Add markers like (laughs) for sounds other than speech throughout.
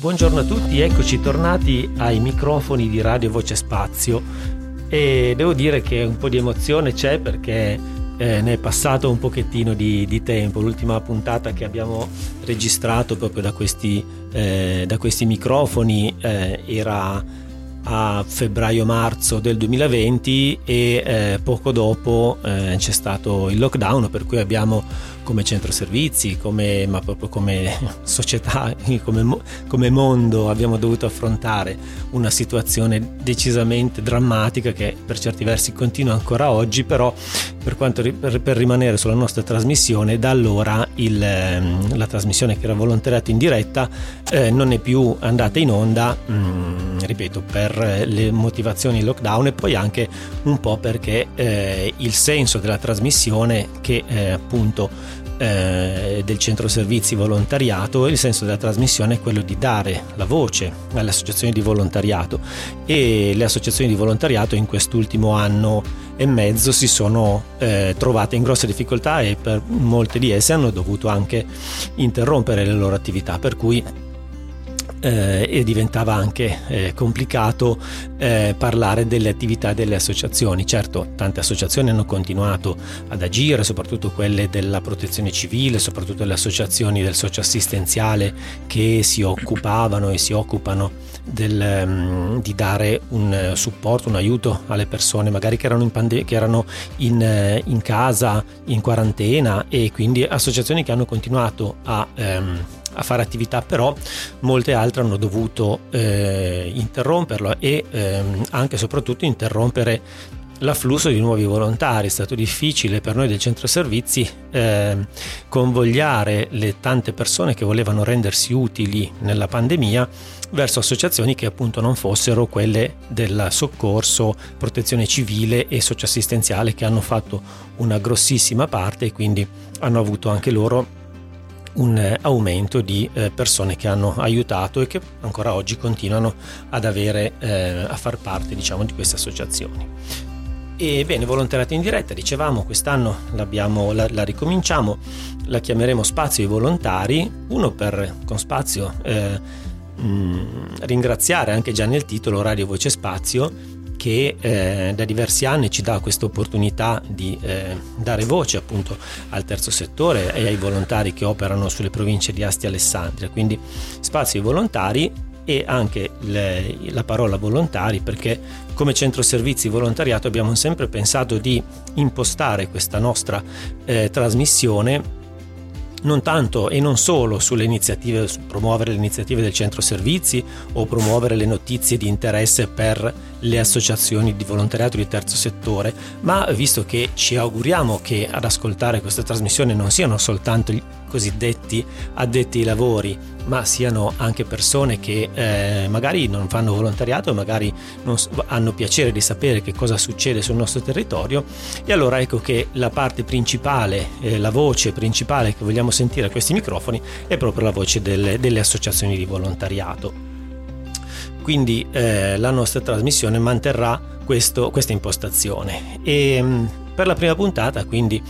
Buongiorno a tutti, eccoci tornati ai microfoni di Radio Voce Spazio e devo dire che un po' di emozione c'è perché eh, ne è passato un pochettino di, di, tempo. L'ultima puntata che abbiamo registrato proprio da questi, eh, da questi microfoni eh, era a febbraio-marzo del 2020 e eh, poco dopo eh, c'è stato il lockdown per cui abbiamo come centro servizi, come, ma proprio come (laughs) società, (laughs) come, come, mondo abbiamo dovuto affrontare una situazione decisamente drammatica che per certi versi continua ancora oggi, però per, quanto, per, per rimanere sulla nostra trasmissione, da allora il, ehm, la trasmissione che era volontariato in diretta eh, non è più andata in onda, mh, mm, ripeto, per le motivazioni lockdown e poi anche un po' perché eh, il senso della trasmissione che eh, appunto eh, del centro servizi volontariato il senso della trasmissione è quello di dare la voce alle associazioni di volontariato. E le associazioni di volontariato in quest'ultimo anno e mezzo si sono eh, trovate in grosse difficoltà e per molte di esse hanno dovuto anche interrompere le loro attività per cui eh, e diventava anche eh, complicato eh, parlare delle attività delle associazioni. Certo, tante associazioni hanno continuato ad agire, soprattutto quelle della protezione civile, soprattutto le associazioni del socioassistenziale che si occupavano e si occupano del, um, di dare un supporto, un aiuto alle persone magari che erano in, pande- che erano in, in casa, in quarantena e quindi associazioni che hanno continuato a um, a fare attività, però molte altre hanno dovuto eh, interromperlo e ehm, anche e soprattutto interrompere l'afflusso di nuovi volontari. È stato difficile per noi del centro servizi eh, convogliare le tante persone che volevano rendersi utili nella pandemia verso associazioni che appunto non fossero quelle del soccorso, protezione civile e socioassistenziale che hanno fatto una grossissima parte e quindi hanno avuto anche loro un eh, aumento di eh, persone che hanno aiutato e che ancora oggi continuano ad avere eh, a far parte diciamo, di queste associazioni. E bene, volontariato in diretta, dicevamo, quest'anno la, la, ricominciamo, la chiameremo Spazio ai Volontari, uno per con Spazio eh, mh, ringraziare anche già nel titolo Radio Voce Spazio che eh, da diversi anni ci dà questa opportunità di eh, dare voce appunto al terzo settore e ai volontari che operano sulle province di Asti e Alessandria, quindi spazio ai volontari e anche le, la parola volontari perché come centro servizi volontariato abbiamo sempre pensato di impostare questa nostra eh, trasmissione non tanto e non solo sulle iniziative, su promuovere le iniziative del centro servizi o promuovere le notizie di interesse per le associazioni di volontariato di terzo settore, ma visto che ci auguriamo che ad ascoltare questa trasmissione non siano soltanto gli cosiddetti addetti ai lavori, ma siano anche persone che eh, magari non fanno volontariato, magari non, hanno piacere di sapere che cosa succede sul nostro territorio. E allora ecco che la parte principale, eh, la voce principale che vogliamo sentire a questi microfoni è proprio la voce delle, delle associazioni di volontariato quindi eh, la nostra trasmissione manterrà questo, questa impostazione. E, mm, per la prima puntata quindi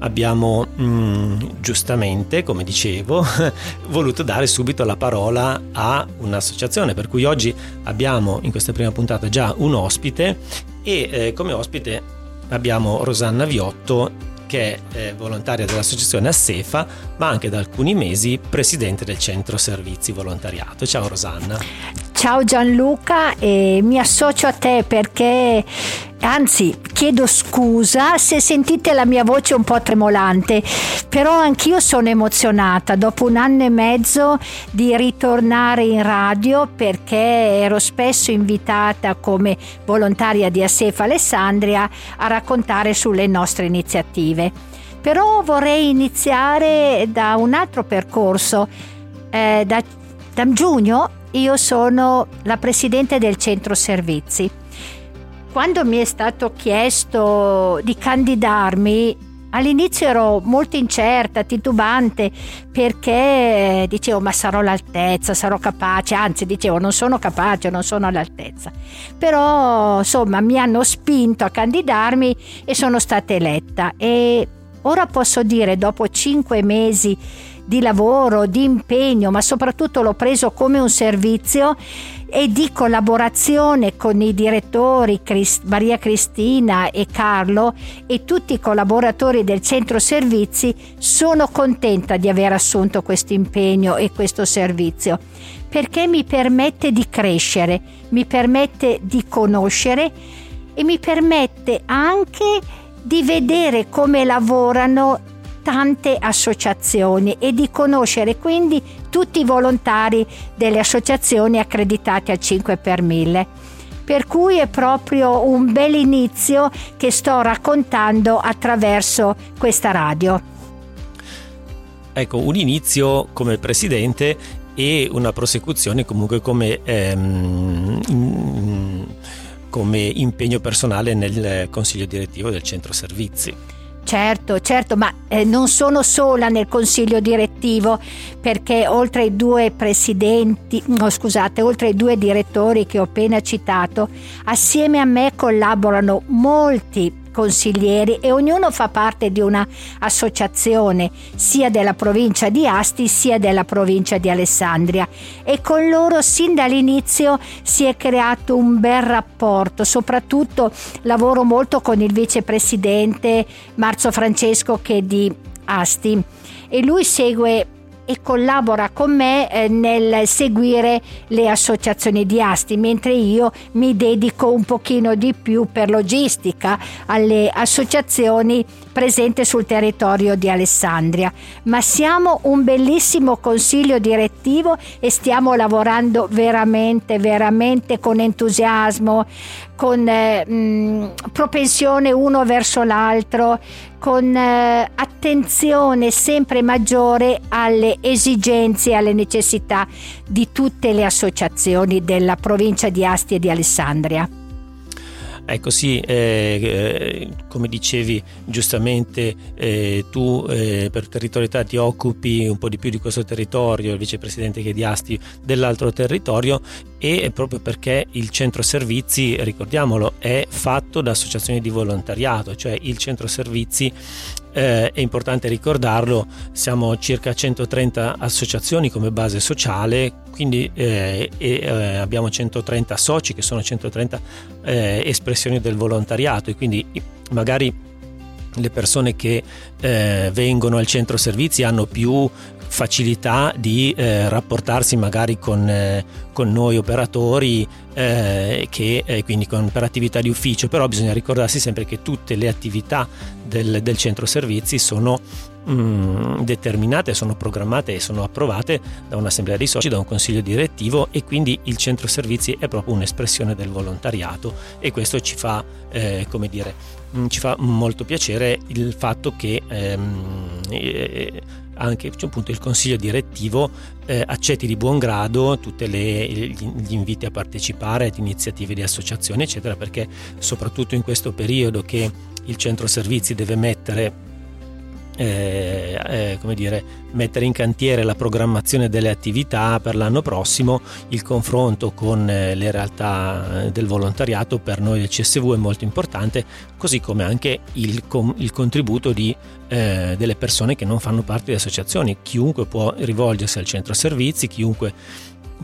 abbiamo mh, mm, giustamente, come dicevo, (laughs) voluto dare subito la parola a un'associazione, per cui oggi abbiamo in questa prima puntata già un ospite e eh, come ospite abbiamo Rosanna Viotto che è eh, volontaria dell'associazione Assefa, ma anche da alcuni mesi presidente del centro servizi volontariato. Ciao Rosanna. Ciao Gianluca e mi associo a te perché anzi chiedo scusa se sentite la mia voce un po' tremolante, però anch'io sono emozionata dopo un anno e mezzo di ritornare in radio perché ero spesso invitata come volontaria di Assefa Alessandria a raccontare sulle nostre iniziative. Però vorrei iniziare da un altro percorso. Eh, da, da giugno io sono la presidente del centro servizi. Quando mi è stato chiesto di candidarmi, all'inizio ero molto incerta, titubante, perché dicevo ma sarò all'altezza, sarò capace, anzi dicevo non sono capace, non sono all'altezza. Però insomma mi hanno spinto a candidarmi e sono stata eletta e ora posso dire dopo cinque mesi di lavoro, di impegno, ma soprattutto l'ho preso come un servizio e di collaborazione con i direttori Crist- Maria Cristina e Carlo e tutti i collaboratori del centro servizi sono contenta di aver assunto questo impegno e questo servizio perché mi permette di crescere, mi permette di conoscere e mi permette anche di vedere come lavorano tante associazioni e di conoscere quindi tutti i volontari delle associazioni accreditate al 5 per 1000. Per cui è proprio un bel inizio che sto raccontando attraverso questa radio. Ecco, un inizio come presidente e una prosecuzione comunque come, ehm, come impegno personale nel consiglio direttivo del centro servizi. Certo, certo, ma eh, non sono sola nel consiglio direttivo perché oltre ai due presidenti, no scusate, oltre ai due direttori che ho appena citato, assieme a me collaborano molti consiglieri e ognuno fa parte di un'associazione sia della provincia di Asti sia della provincia di Alessandria. E con loro sin dall'inizio si è creato un bel rapporto, soprattutto lavoro molto con il vicepresidente Marzo Francesco che è di Asti. E lui segue e collabora con me eh, nel seguire le associazioni di Asti, mentre io mi dedico un pochino di più per logistica alle associazioni presenti sul territorio di Alessandria. Ma siamo un bellissimo consiglio direttivo e stiamo lavorando veramente, veramente con entusiasmo, con eh, mh, propensione uno verso l'altro, con eh, attenzione sempre maggiore alle esigenze e alle necessità di tutte le associazioni della provincia di Asti e di Alessandria. Ecco sì, eh, eh, come dicevi giustamente eh, tu eh, per territorialità ti occupi un po' di più di questo territorio, il vicepresidente che è di Asti dell'altro territorio e proprio perché il centro servizi, ricordiamolo, è fatto da associazioni di volontariato, cioè il centro servizi eh, è importante ricordarlo, siamo circa 130 associazioni come base sociale, quindi eh, eh, abbiamo 130 soci che sono 130 eh, espressioni del volontariato e quindi magari le persone che eh, vengono al centro servizi hanno più facilità di eh, rapportarsi magari con, eh, con noi operatori eh, che eh, quindi con, per attività di ufficio, però bisogna ricordarsi sempre che tutte le attività del, del centro servizi sono mm, determinate, sono programmate e sono approvate da un'assemblea di soci, da un consiglio direttivo e quindi il centro servizi è proprio un'espressione del volontariato e questo ci fa, eh, come dire, mm, ci fa molto piacere il fatto che ehm, eh, anche cioè, appunto, il consiglio direttivo eh, accetti di buon grado tutti gli, inviti a partecipare ad iniziative di associazioni eccetera perché soprattutto in questo periodo che il centro servizi deve mettere eh, eh, come dire, mettere in cantiere la programmazione delle attività per l'anno prossimo, il confronto con eh, le realtà eh, del volontariato per noi del CSV è molto importante, così come anche il, il contributo di, eh, delle persone che non fanno parte di associazioni. Chiunque può rivolgersi al centro servizi, chiunque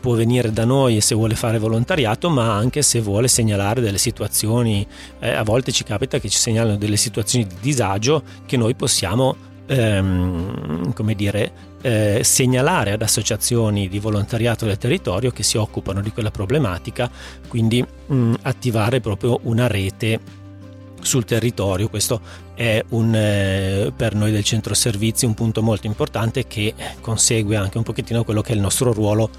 può venire da noi se vuole fare volontariato, ma anche se vuole segnalare delle situazioni, eh, a volte ci capita che ci segnalano delle situazioni di disagio che noi possiamo, ehm, come dire, eh, segnalare ad associazioni di volontariato del territorio che si occupano di quella problematica, quindi mh, attivare proprio una rete sul territorio. Questo è un, eh, per noi del centro servizi un punto molto importante che consegue anche un pochettino quello che è il nostro ruolo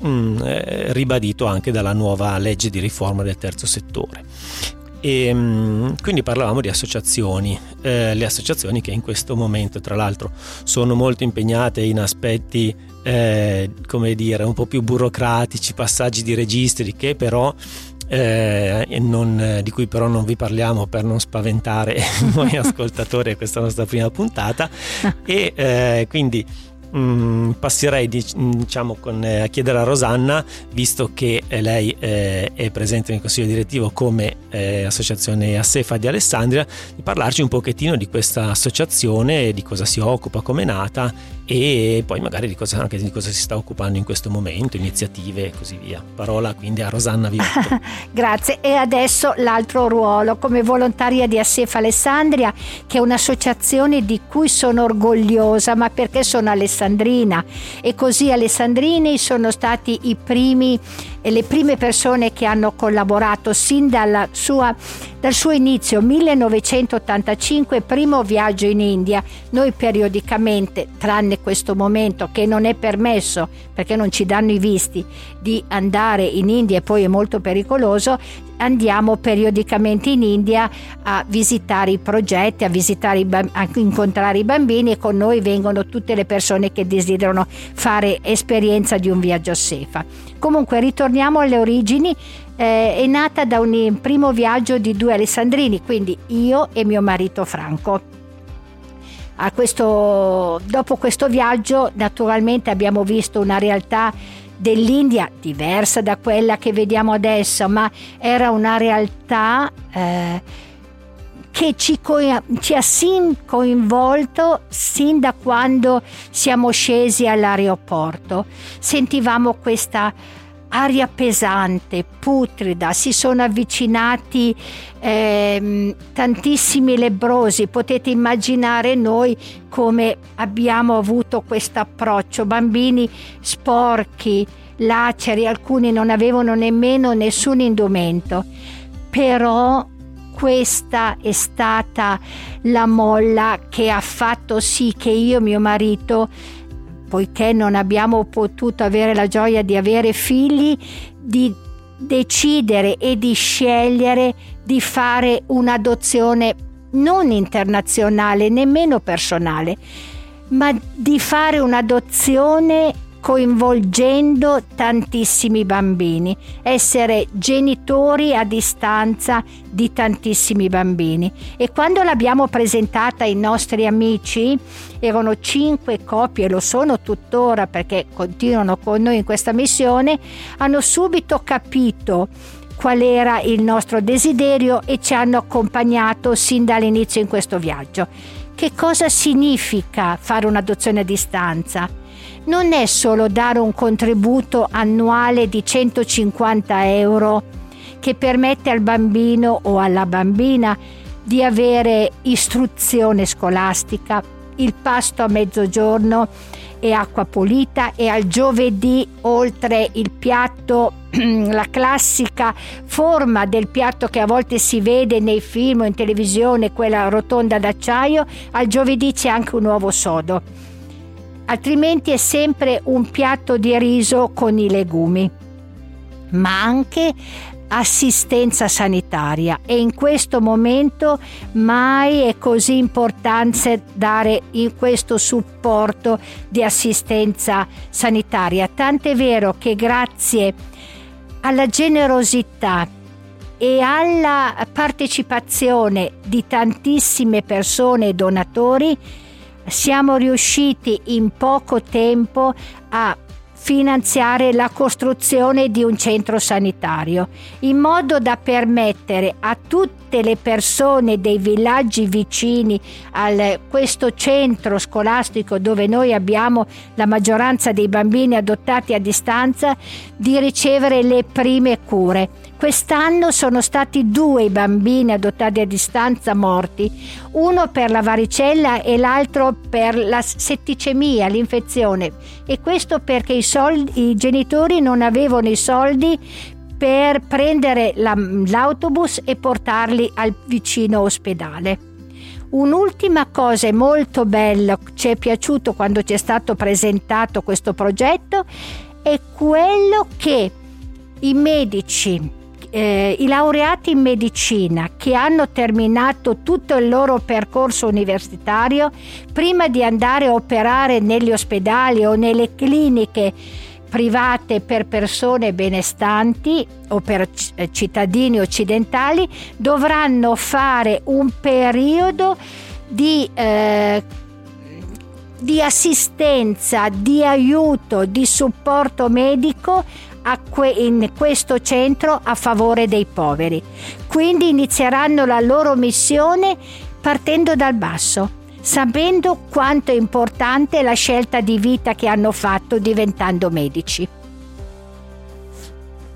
mh, mm, eh, ribadito anche dalla nuova legge di riforma del terzo settore. E, mh, mm, quindi parlavamo di associazioni, eh, le associazioni che in questo momento tra l'altro sono molto impegnate in aspetti eh, come dire un po' più burocratici, passaggi di registri che però eh, non, di cui però non vi parliamo per non spaventare (laughs) noi ascoltatori a questa nostra prima puntata (laughs) e eh, quindi mm, passerei diciamo, con, eh, a chiedere a Rosanna, visto che eh, lei eh, è presente nel consiglio direttivo come eh, associazione Assefa di Alessandria, di parlarci un pochettino di questa associazione, di cosa si occupa, come è nata e poi magari di cosa, anche di cosa si sta occupando in questo momento, iniziative e così via. Parola quindi a Rosanna Vivetto. (laughs) Grazie. E adesso l'altro ruolo come volontaria di Assefa Alessandria, che è un'associazione di cui sono orgogliosa, ma perché sono alessandrina. E così alessandrini sono stati i primi le prime persone che hanno collaborato sin sua, dal suo inizio 1985 primo viaggio in India noi periodicamente tranne questo momento che non è permesso perché non ci danno i visti di andare in India e poi è molto pericoloso andiamo periodicamente in India a visitare i progetti, a, visitare i bamb- a incontrare i bambini e con noi vengono tutte le persone che desiderano fare esperienza di un viaggio a Sefa. Comunque ritorniamo alle origini, eh, è nata da un primo viaggio di due alessandrini, quindi io e mio marito Franco. Questo, dopo questo viaggio naturalmente abbiamo visto una realtà dell'India diversa da quella che vediamo adesso, ma era una realtà eh, che ci, co- ci, ha sin coinvolto sin da quando siamo scesi all'aeroporto. Sentivamo questa aria pesante, putrida, si sono avvicinati eh, tantissimi lebrosi, potete immaginare noi come abbiamo avuto questo approccio, bambini sporchi, laceri, alcuni non avevano nemmeno nessun indumento, però questa è stata la molla che ha fatto sì che io e mio marito poiché non abbiamo potuto avere la gioia di avere figli, di decidere e di scegliere di fare un'adozione non internazionale, nemmeno personale, ma di fare un'adozione coinvolgendo tantissimi bambini, essere genitori a distanza di tantissimi bambini. E quando l'abbiamo presentata ai nostri amici, erano cinque coppie, lo sono tuttora perché continuano con noi in questa missione, hanno subito capito qual era il nostro desiderio e ci hanno accompagnato sin dall'inizio in questo viaggio. Che cosa significa fare un'adozione a distanza? non è solo dare un contributo annuale di 150 euro che permette al bambino o alla bambina di avere istruzione scolastica, il pasto a mezzogiorno e acqua pulita e al giovedì oltre il piatto (clears throat) la classica forma del piatto che a volte si vede nei film o in televisione, quella rotonda d'acciaio, al giovedì c'è anche un uovo sodo. Altrimenti è sempre un piatto di riso con i legumi, ma anche assistenza sanitaria e in questo momento mai è così importante dare questo supporto di assistenza sanitaria. Tant'è vero che grazie alla generosità e alla partecipazione di tantissime persone e donatori siamo riusciti in poco tempo a finanziare la costruzione di un centro sanitario, in modo da permettere a tutte le persone dei villaggi vicini a questo centro scolastico dove noi abbiamo la maggioranza dei bambini adottati a distanza di ricevere le prime cure. Quest'anno sono stati due i bambini adottati a distanza morti, uno per la varicella e l'altro per la setticemia, l'infezione. E questo perché i, soldi, i genitori non avevano i soldi per prendere la, l'autobus e portarli al vicino ospedale. Un'ultima cosa molto bella, ci è piaciuto quando ci è stato presentato questo progetto, è quello che i medici eh, i laureati in medicina che hanno terminato tutto il loro percorso universitario, prima di andare a operare negli ospedali o nelle cliniche private per persone benestanti o per eh, cittadini occidentali, dovranno fare un periodo di eh, di assistenza, di aiuto, di supporto medico in questo centro a favore dei poveri. Quindi inizieranno la loro missione partendo dal basso, sapendo quanto è importante la scelta di vita che hanno fatto diventando medici.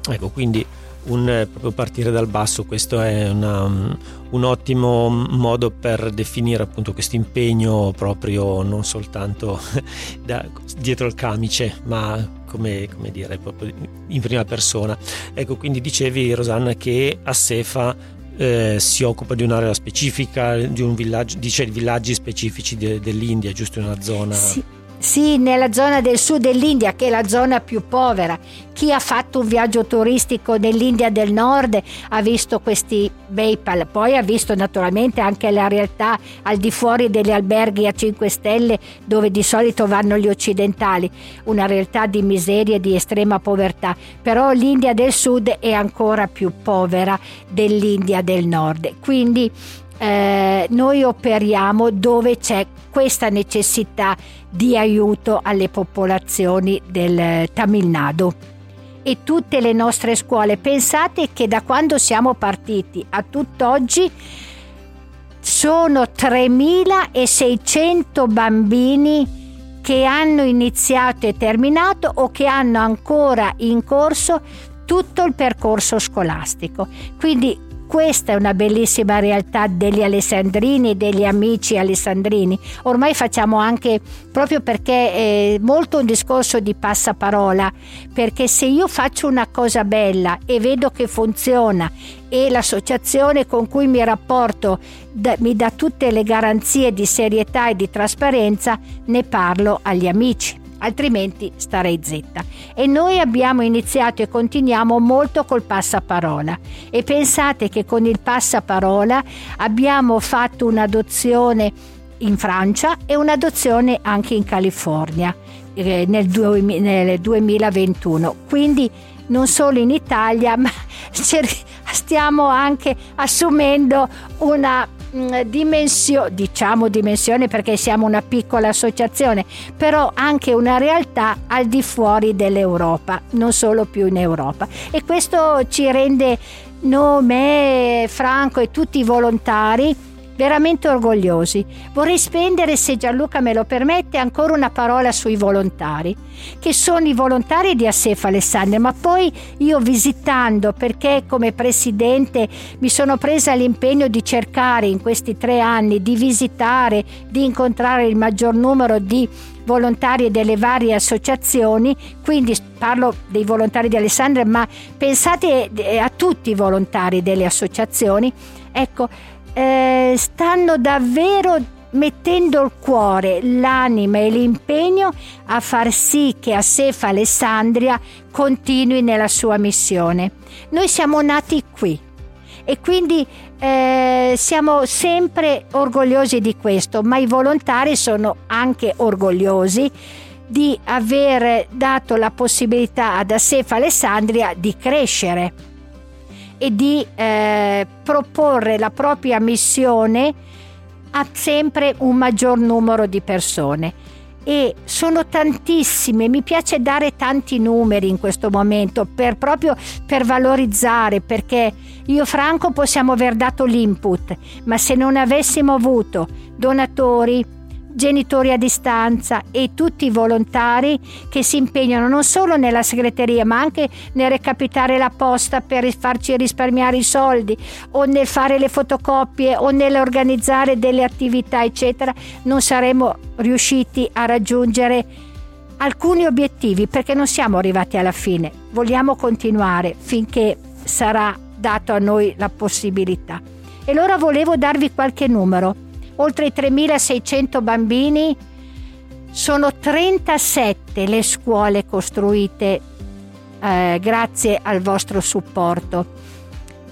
Ecco, quindi un, eh, proprio partire dal basso, questo è una, un ottimo modo per definire appunto questo impegno proprio non soltanto (laughs) da, dietro il camice, ma come, come, dire, proprio in prima persona. Ecco, quindi dicevi Rosanna che a Sefa eh, si occupa di un'area specifica, di un villaggio, dice villaggi specifici de, dell'India, giusto in una zona. Sì. Sì, nella zona del sud dell'India, che è la zona più povera. Chi ha fatto un viaggio turistico nell'India del nord ha visto questi bei poi ha visto naturalmente anche la realtà al di fuori degli alberghi a 5 stelle dove di solito vanno gli occidentali, una realtà di miseria e di estrema povertà. Però l'India del sud è ancora più povera dell'India del nord. Quindi eh, noi operiamo dove c'è questa necessità di aiuto alle popolazioni del Tamil Nadu e tutte le nostre scuole. Pensate che da quando siamo partiti a tutt'oggi sono 3.600 bambini che hanno iniziato e terminato o che hanno ancora in corso tutto il percorso scolastico. Quindi questa è una bellissima realtà degli alessandrini e degli amici alessandrini. Ormai facciamo anche, proprio perché è molto un discorso di passaparola, perché se io faccio una cosa bella e vedo che funziona e l'associazione con cui mi rapporto mi dà tutte le garanzie di serietà e di trasparenza, ne parlo agli amici altrimenti starei zitta. E noi abbiamo iniziato e continuiamo molto col passaparola e pensate che con il passaparola abbiamo fatto un'adozione in Francia e un'adozione anche in California eh, nel, du- nel 2021. Quindi non solo in Italia, (laughs) ma stiamo anche assumendo una dimensione, diciamo dimensione perché siamo una piccola associazione, però anche una realtà al di fuori dell'Europa, non solo più in Europa. E questo ci rende nome, Franco e tutti i volontari veramente orgogliosi. Vorrei spendere, se Gianluca me lo permette, ancora una parola sui volontari, che sono i volontari di Assefa Alessandria, ma poi io visitando, perché come presidente mi sono presa l'impegno di cercare in questi tre anni di visitare, di incontrare il maggior numero di volontari delle varie associazioni, quindi parlo dei volontari di Alessandria, ma pensate a tutti i volontari delle associazioni. Ecco, eh, stanno davvero mettendo il cuore, l'anima e l'impegno a far sì che Asefa Alessandria continui nella sua missione. Noi siamo nati qui e quindi eh, siamo sempre orgogliosi di questo, ma i volontari sono anche orgogliosi di aver dato la possibilità ad Asefa Alessandria di crescere e di eh, proporre la propria missione a sempre un maggior numero di persone. E sono tantissime, mi piace dare tanti numeri in questo momento per proprio per valorizzare, perché io e Franco possiamo aver dato l'input, ma se non avessimo avuto donatori, genitori a distanza e tutti i volontari che si impegnano non solo nella segreteria ma anche nel recapitare la posta per farci risparmiare i soldi o nel fare le fotocopie o nell'organizzare delle attività eccetera non saremmo riusciti a raggiungere alcuni obiettivi perché non siamo arrivati alla fine. Vogliamo continuare finché sarà dato a noi la possibilità. E allora volevo darvi qualche numero oltre 3.600 bambini, sono 37 le scuole costruite eh, grazie al vostro supporto.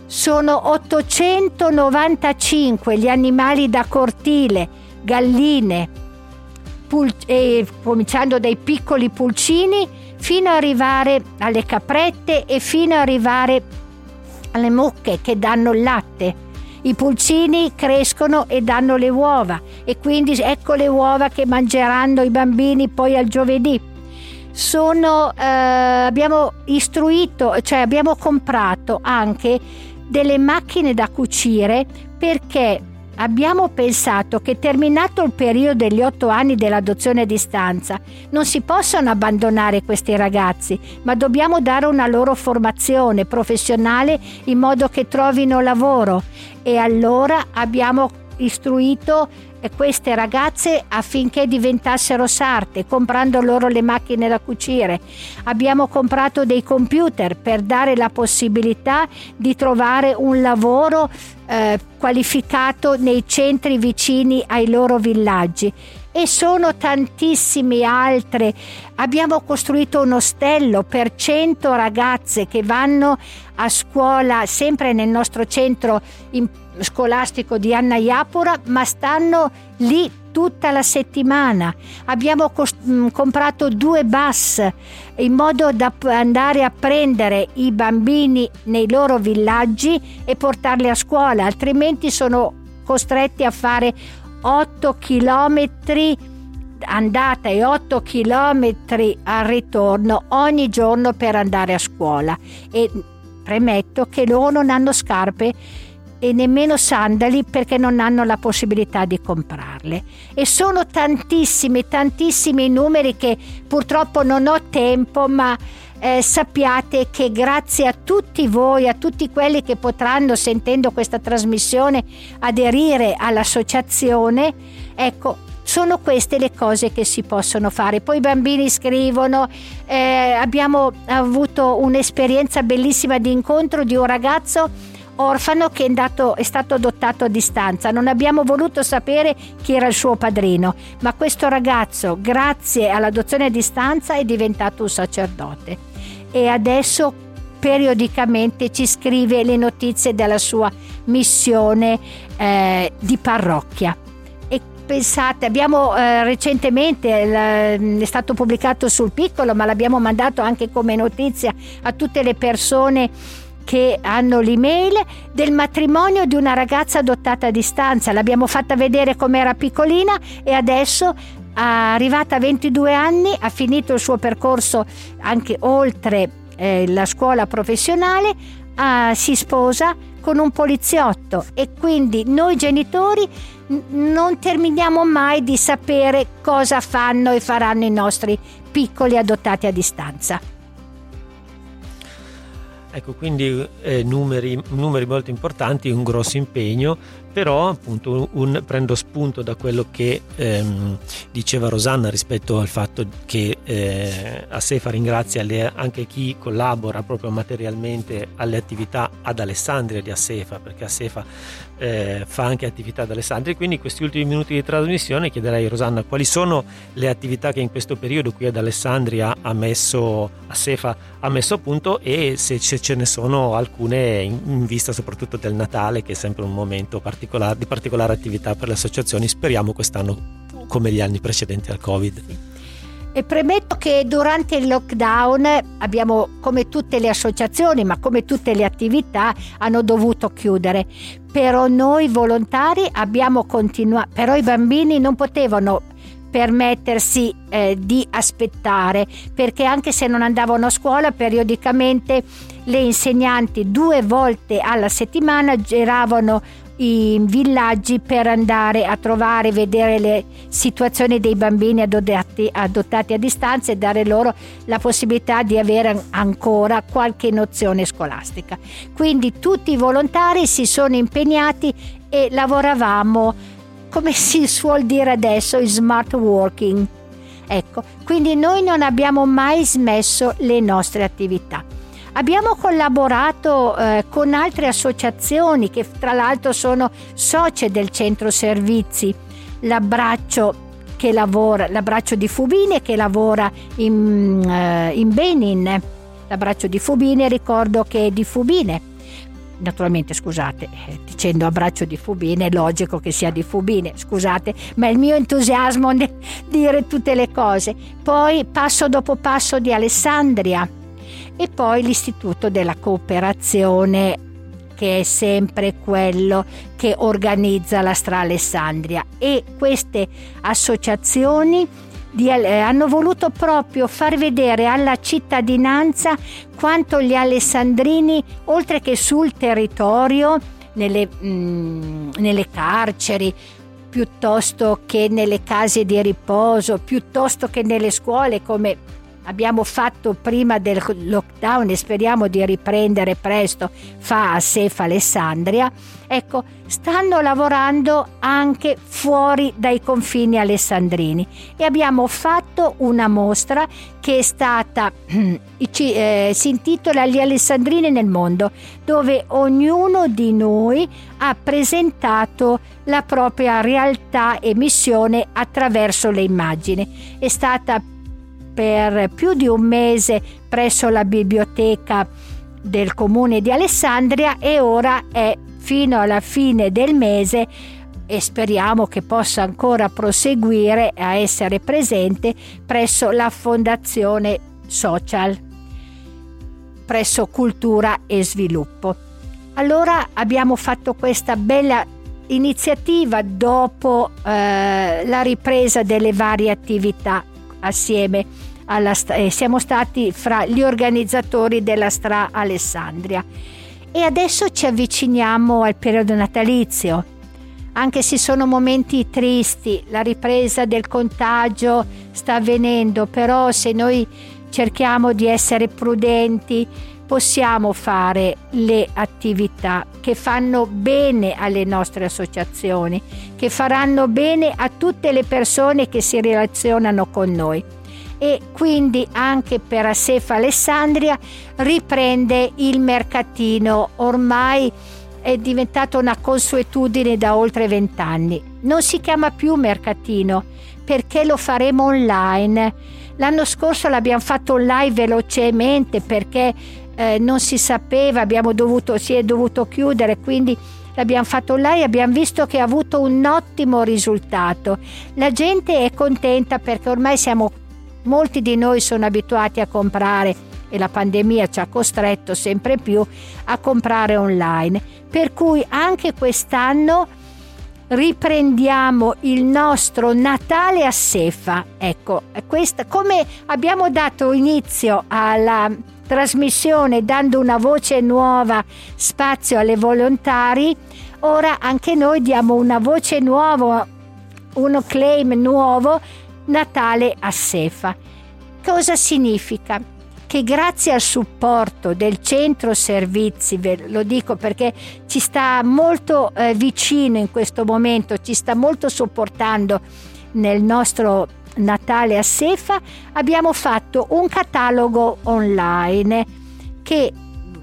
Sono 895 gli animali da cortile, galline, pul- eh, cominciando dai piccoli pulcini fino ad arrivare alle caprette e fino ad arrivare alle mucche che danno il latte I pulcini crescono e danno le uova e quindi ecco le uova che mangeranno i bambini poi al giovedì. Sono, eh, abbiamo istruito, cioè abbiamo comprato anche delle macchine da cucire perché Abbiamo pensato che terminato il periodo degli otto anni dell'adozione a distanza, non si possono abbandonare questi ragazzi, ma dobbiamo dare una loro formazione professionale in modo che trovino lavoro. E allora abbiamo istruito queste ragazze affinché diventassero sarte, comprando loro le macchine da cucire. Abbiamo comprato dei computer per dare la possibilità di trovare un lavoro eh, qualificato nei centri vicini ai loro villaggi e sono tantissime altre. Abbiamo costruito un ostello per 100 ragazze che vanno a scuola sempre nel nostro centro scolastico di Anna Iapura, ma stanno lì tutta la settimana. Abbiamo cost- mm, comprato due bus in modo da andare a prendere i bambini nei loro villaggi e portarli a scuola, altrimenti sono costretti a fare 8 chilometri andata e 8 chilometri al ritorno ogni giorno per andare a scuola e premetto che loro non hanno scarpe e nemmeno sandali perché non hanno la possibilità di comprarle. E sono tantissimi, tantissimi numeri che purtroppo non ho tempo, ma eh, sappiate che grazie a tutti voi, a tutti quelli che potranno, sentendo questa trasmissione, aderire all'associazione, ecco, sono queste le cose che si possono fare. Poi i bambini scrivono, eh, abbiamo avuto un'esperienza bellissima di incontro di un ragazzo orfano che è, andato, è stato adottato a distanza. Non abbiamo voluto sapere chi era il suo padrino, ma questo ragazzo, grazie all'adozione a distanza, è diventato un sacerdote e adesso periodicamente ci scrive le notizie della sua missione eh, di parrocchia pensate, abbiamo eh, recentemente, l- è stato pubblicato sul piccolo, ma l'abbiamo mandato anche come notizia a tutte le persone che hanno l'email del matrimonio di una ragazza adottata a distanza. L'abbiamo fatta vedere come era piccolina e adesso arrivata a 22 anni ha finito il suo percorso anche oltre eh, la scuola professionale, eh, si sposa con un poliziotto e quindi noi genitori non terminiamo mai di sapere cosa fanno e faranno i nostri piccoli adottati a distanza. Ecco, quindi eh, numeri, numeri, molto importanti, un grosso impegno, però appunto un, prendo spunto da quello che ehm, diceva Rosanna rispetto al fatto che eh, Asefa ringrazia le, anche chi collabora proprio materialmente alle attività ad Alessandria di Asefa, perché Asefa eh, fa anche attività ad Alessandria. Quindi in questi ultimi minuti di trasmissione chiederei a Rosanna quali sono le attività che in questo periodo qui ad Alessandria ha messo, Asefa ha messo a punto e se ce ne sono alcune in, in vista soprattutto del Natale che è sempre un momento particolare particolare, di particolare attività per le associazioni, speriamo quest'anno come gli anni precedenti al Covid. E premetto che durante il lockdown abbiamo, come tutte le associazioni, ma come tutte le attività, hanno dovuto chiudere. Però noi volontari abbiamo continuato, però i bambini non potevano permettersi eh, di aspettare perché anche se non andavano a scuola periodicamente le insegnanti due volte alla settimana giravano i villaggi per andare a trovare, vedere le situazioni dei bambini adottati, adottati a distanza e dare loro la possibilità di avere ancora qualche nozione scolastica. Quindi tutti i volontari si sono impegnati e lavoravamo, come (laughs) si suol dire adesso, in smart working. Ecco, quindi noi non abbiamo mai smesso le nostre attività. Abbiamo collaborato eh, con altre associazioni che tra l'altro sono socie del centro servizi, l'abbraccio che lavora, l'abbraccio di Fubine che lavora in, uh, in Benin, l'abbraccio di Fubine ricordo che è di Fubine. Naturalmente scusate, eh, dicendo abbraccio di Fubine è logico che sia di Fubine, scusate, ma il mio entusiasmo (laughs) nel dire tutte le cose. Poi passo dopo passo di Alessandria, e poi l'Istituto della Cooperazione che è sempre quello che organizza la Stra Alessandria e queste associazioni di, eh, hanno voluto proprio far vedere alla cittadinanza quanto gli alessandrini, oltre che sul territorio, nelle, mh, mm, nelle carceri, piuttosto che nelle case di riposo, piuttosto che nelle scuole come abbiamo fatto prima del lockdown e speriamo di riprendere presto, fa a Sefa Alessandria, ecco, stanno lavorando anche fuori dai confini alessandrini e abbiamo fatto una mostra che è stata, (clears throat) eh, si intitola Gli Alessandrini nel mondo, dove ognuno di noi ha presentato la propria realtà e missione attraverso le immagini. È stata per più di un mese presso la biblioteca del comune di Alessandria e ora è fino alla fine del mese e speriamo che possa ancora proseguire a essere presente presso la Fondazione Social, presso Cultura e Sviluppo. Allora abbiamo fatto questa bella iniziativa dopo eh, la ripresa delle varie attività assieme alla, eh, siamo stati fra gli organizzatori della Stra Alessandria e adesso ci avviciniamo al periodo natalizio. Anche se sono momenti tristi, la ripresa del contagio sta avvenendo, però se noi cerchiamo di essere prudenti, possiamo fare le attività che fanno bene alle nostre associazioni, che faranno bene a tutte le persone che si relazionano con noi e quindi anche per Asefa Alessandria riprende il mercatino ormai è diventata una consuetudine da oltre vent'anni. Non si chiama più mercatino perché lo faremo online. L'anno scorso l'abbiamo fatto online velocemente perché eh, non si sapeva, dovuto, si è dovuto chiudere, quindi l'abbiamo fatto online e abbiamo visto che ha avuto un ottimo risultato. La gente è contenta perché ormai siamo Molti di noi sono abituati a comprare e la pandemia ci ha costretto sempre più a comprare online. Per cui anche quest'anno riprendiamo il nostro Natale a Sefa. Ecco, questa, come abbiamo dato inizio alla trasmissione dando una voce nuova, spazio alle volontari, ora anche noi diamo una voce nuova, uno claim nuovo Natale a Sefa. Cosa significa? Che grazie al supporto del centro servizi, ve lo dico perché ci sta molto eh, vicino in questo momento, ci sta molto supportando nel nostro Natale a Sefa, abbiamo fatto un catalogo online che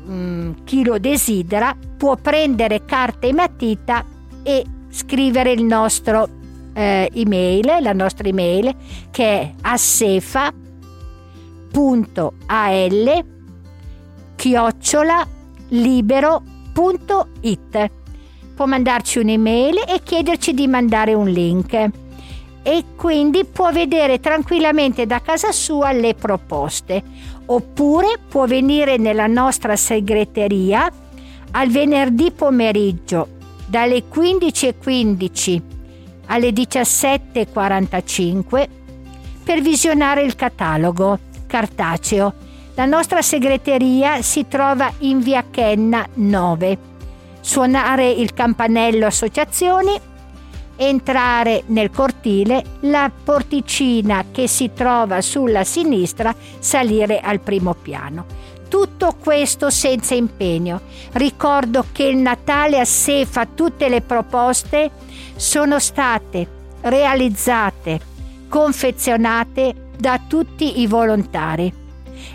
mm, chi lo desidera può prendere carta e matita e scrivere il nostro eh, email, la nostra email che è assefa.al chiocciola libero.it può mandarci un'email e chiederci di mandare un link e quindi può vedere tranquillamente da casa sua le proposte oppure può venire nella nostra segreteria al venerdì pomeriggio dalle 15.15 alle 17.45 per visionare il catalogo cartaceo. La nostra segreteria si trova in via Kenna 9. Suonare il campanello associazioni, entrare nel cortile, la porticina che si trova sulla sinistra, salire al primo piano. Tutto questo senza impegno. Ricordo che il Natale a sé fa tutte le proposte sono state realizzate, confezionate da tutti i volontari.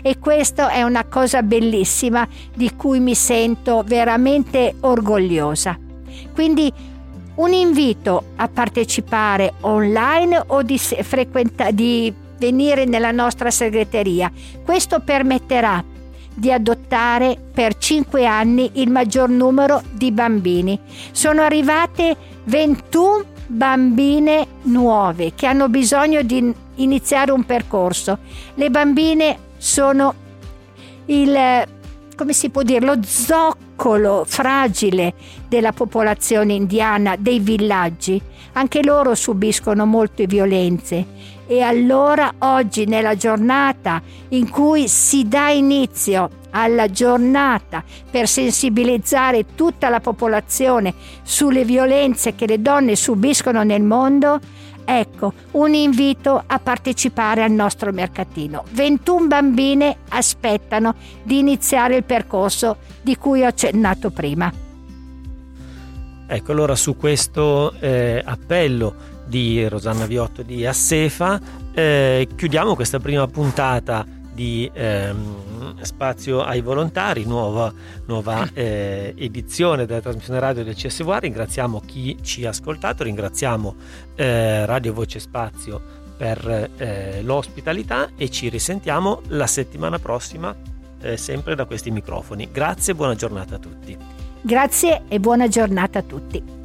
E questa è una cosa bellissima di cui mi sento veramente orgogliosa. Quindi un invito a partecipare online o di, frequenta- di venire nella nostra segreteria. Questo permetterà di adottare per 5 anni il maggior numero di bambini. Sono arrivate 21 bambine nuove che hanno bisogno di iniziare un percorso. Le bambine sono il, come si può dire, lo zoccolo fragile della popolazione indiana, dei villaggi. Anche loro subiscono molte violenze e allora oggi nella giornata in cui si dà inizio alla giornata per sensibilizzare tutta la popolazione sulle violenze che le donne subiscono nel mondo, ecco un invito a partecipare al nostro mercatino. 21 bambine aspettano di iniziare il percorso di cui ho accennato prima. Ecco, allora su questo eh, appello di Rosanna Viotto di Assefa eh, chiudiamo questa prima puntata di ehm, Spazio ai Volontari, nuova, nuova eh, edizione della trasmissione radio del CSV. Ringraziamo chi ci ha ascoltato, ringraziamo eh, Radio Voce Spazio per eh, l'ospitalità e ci risentiamo la settimana prossima eh, sempre da questi microfoni. Grazie e buona giornata a tutti. Grazie e buona giornata a tutti.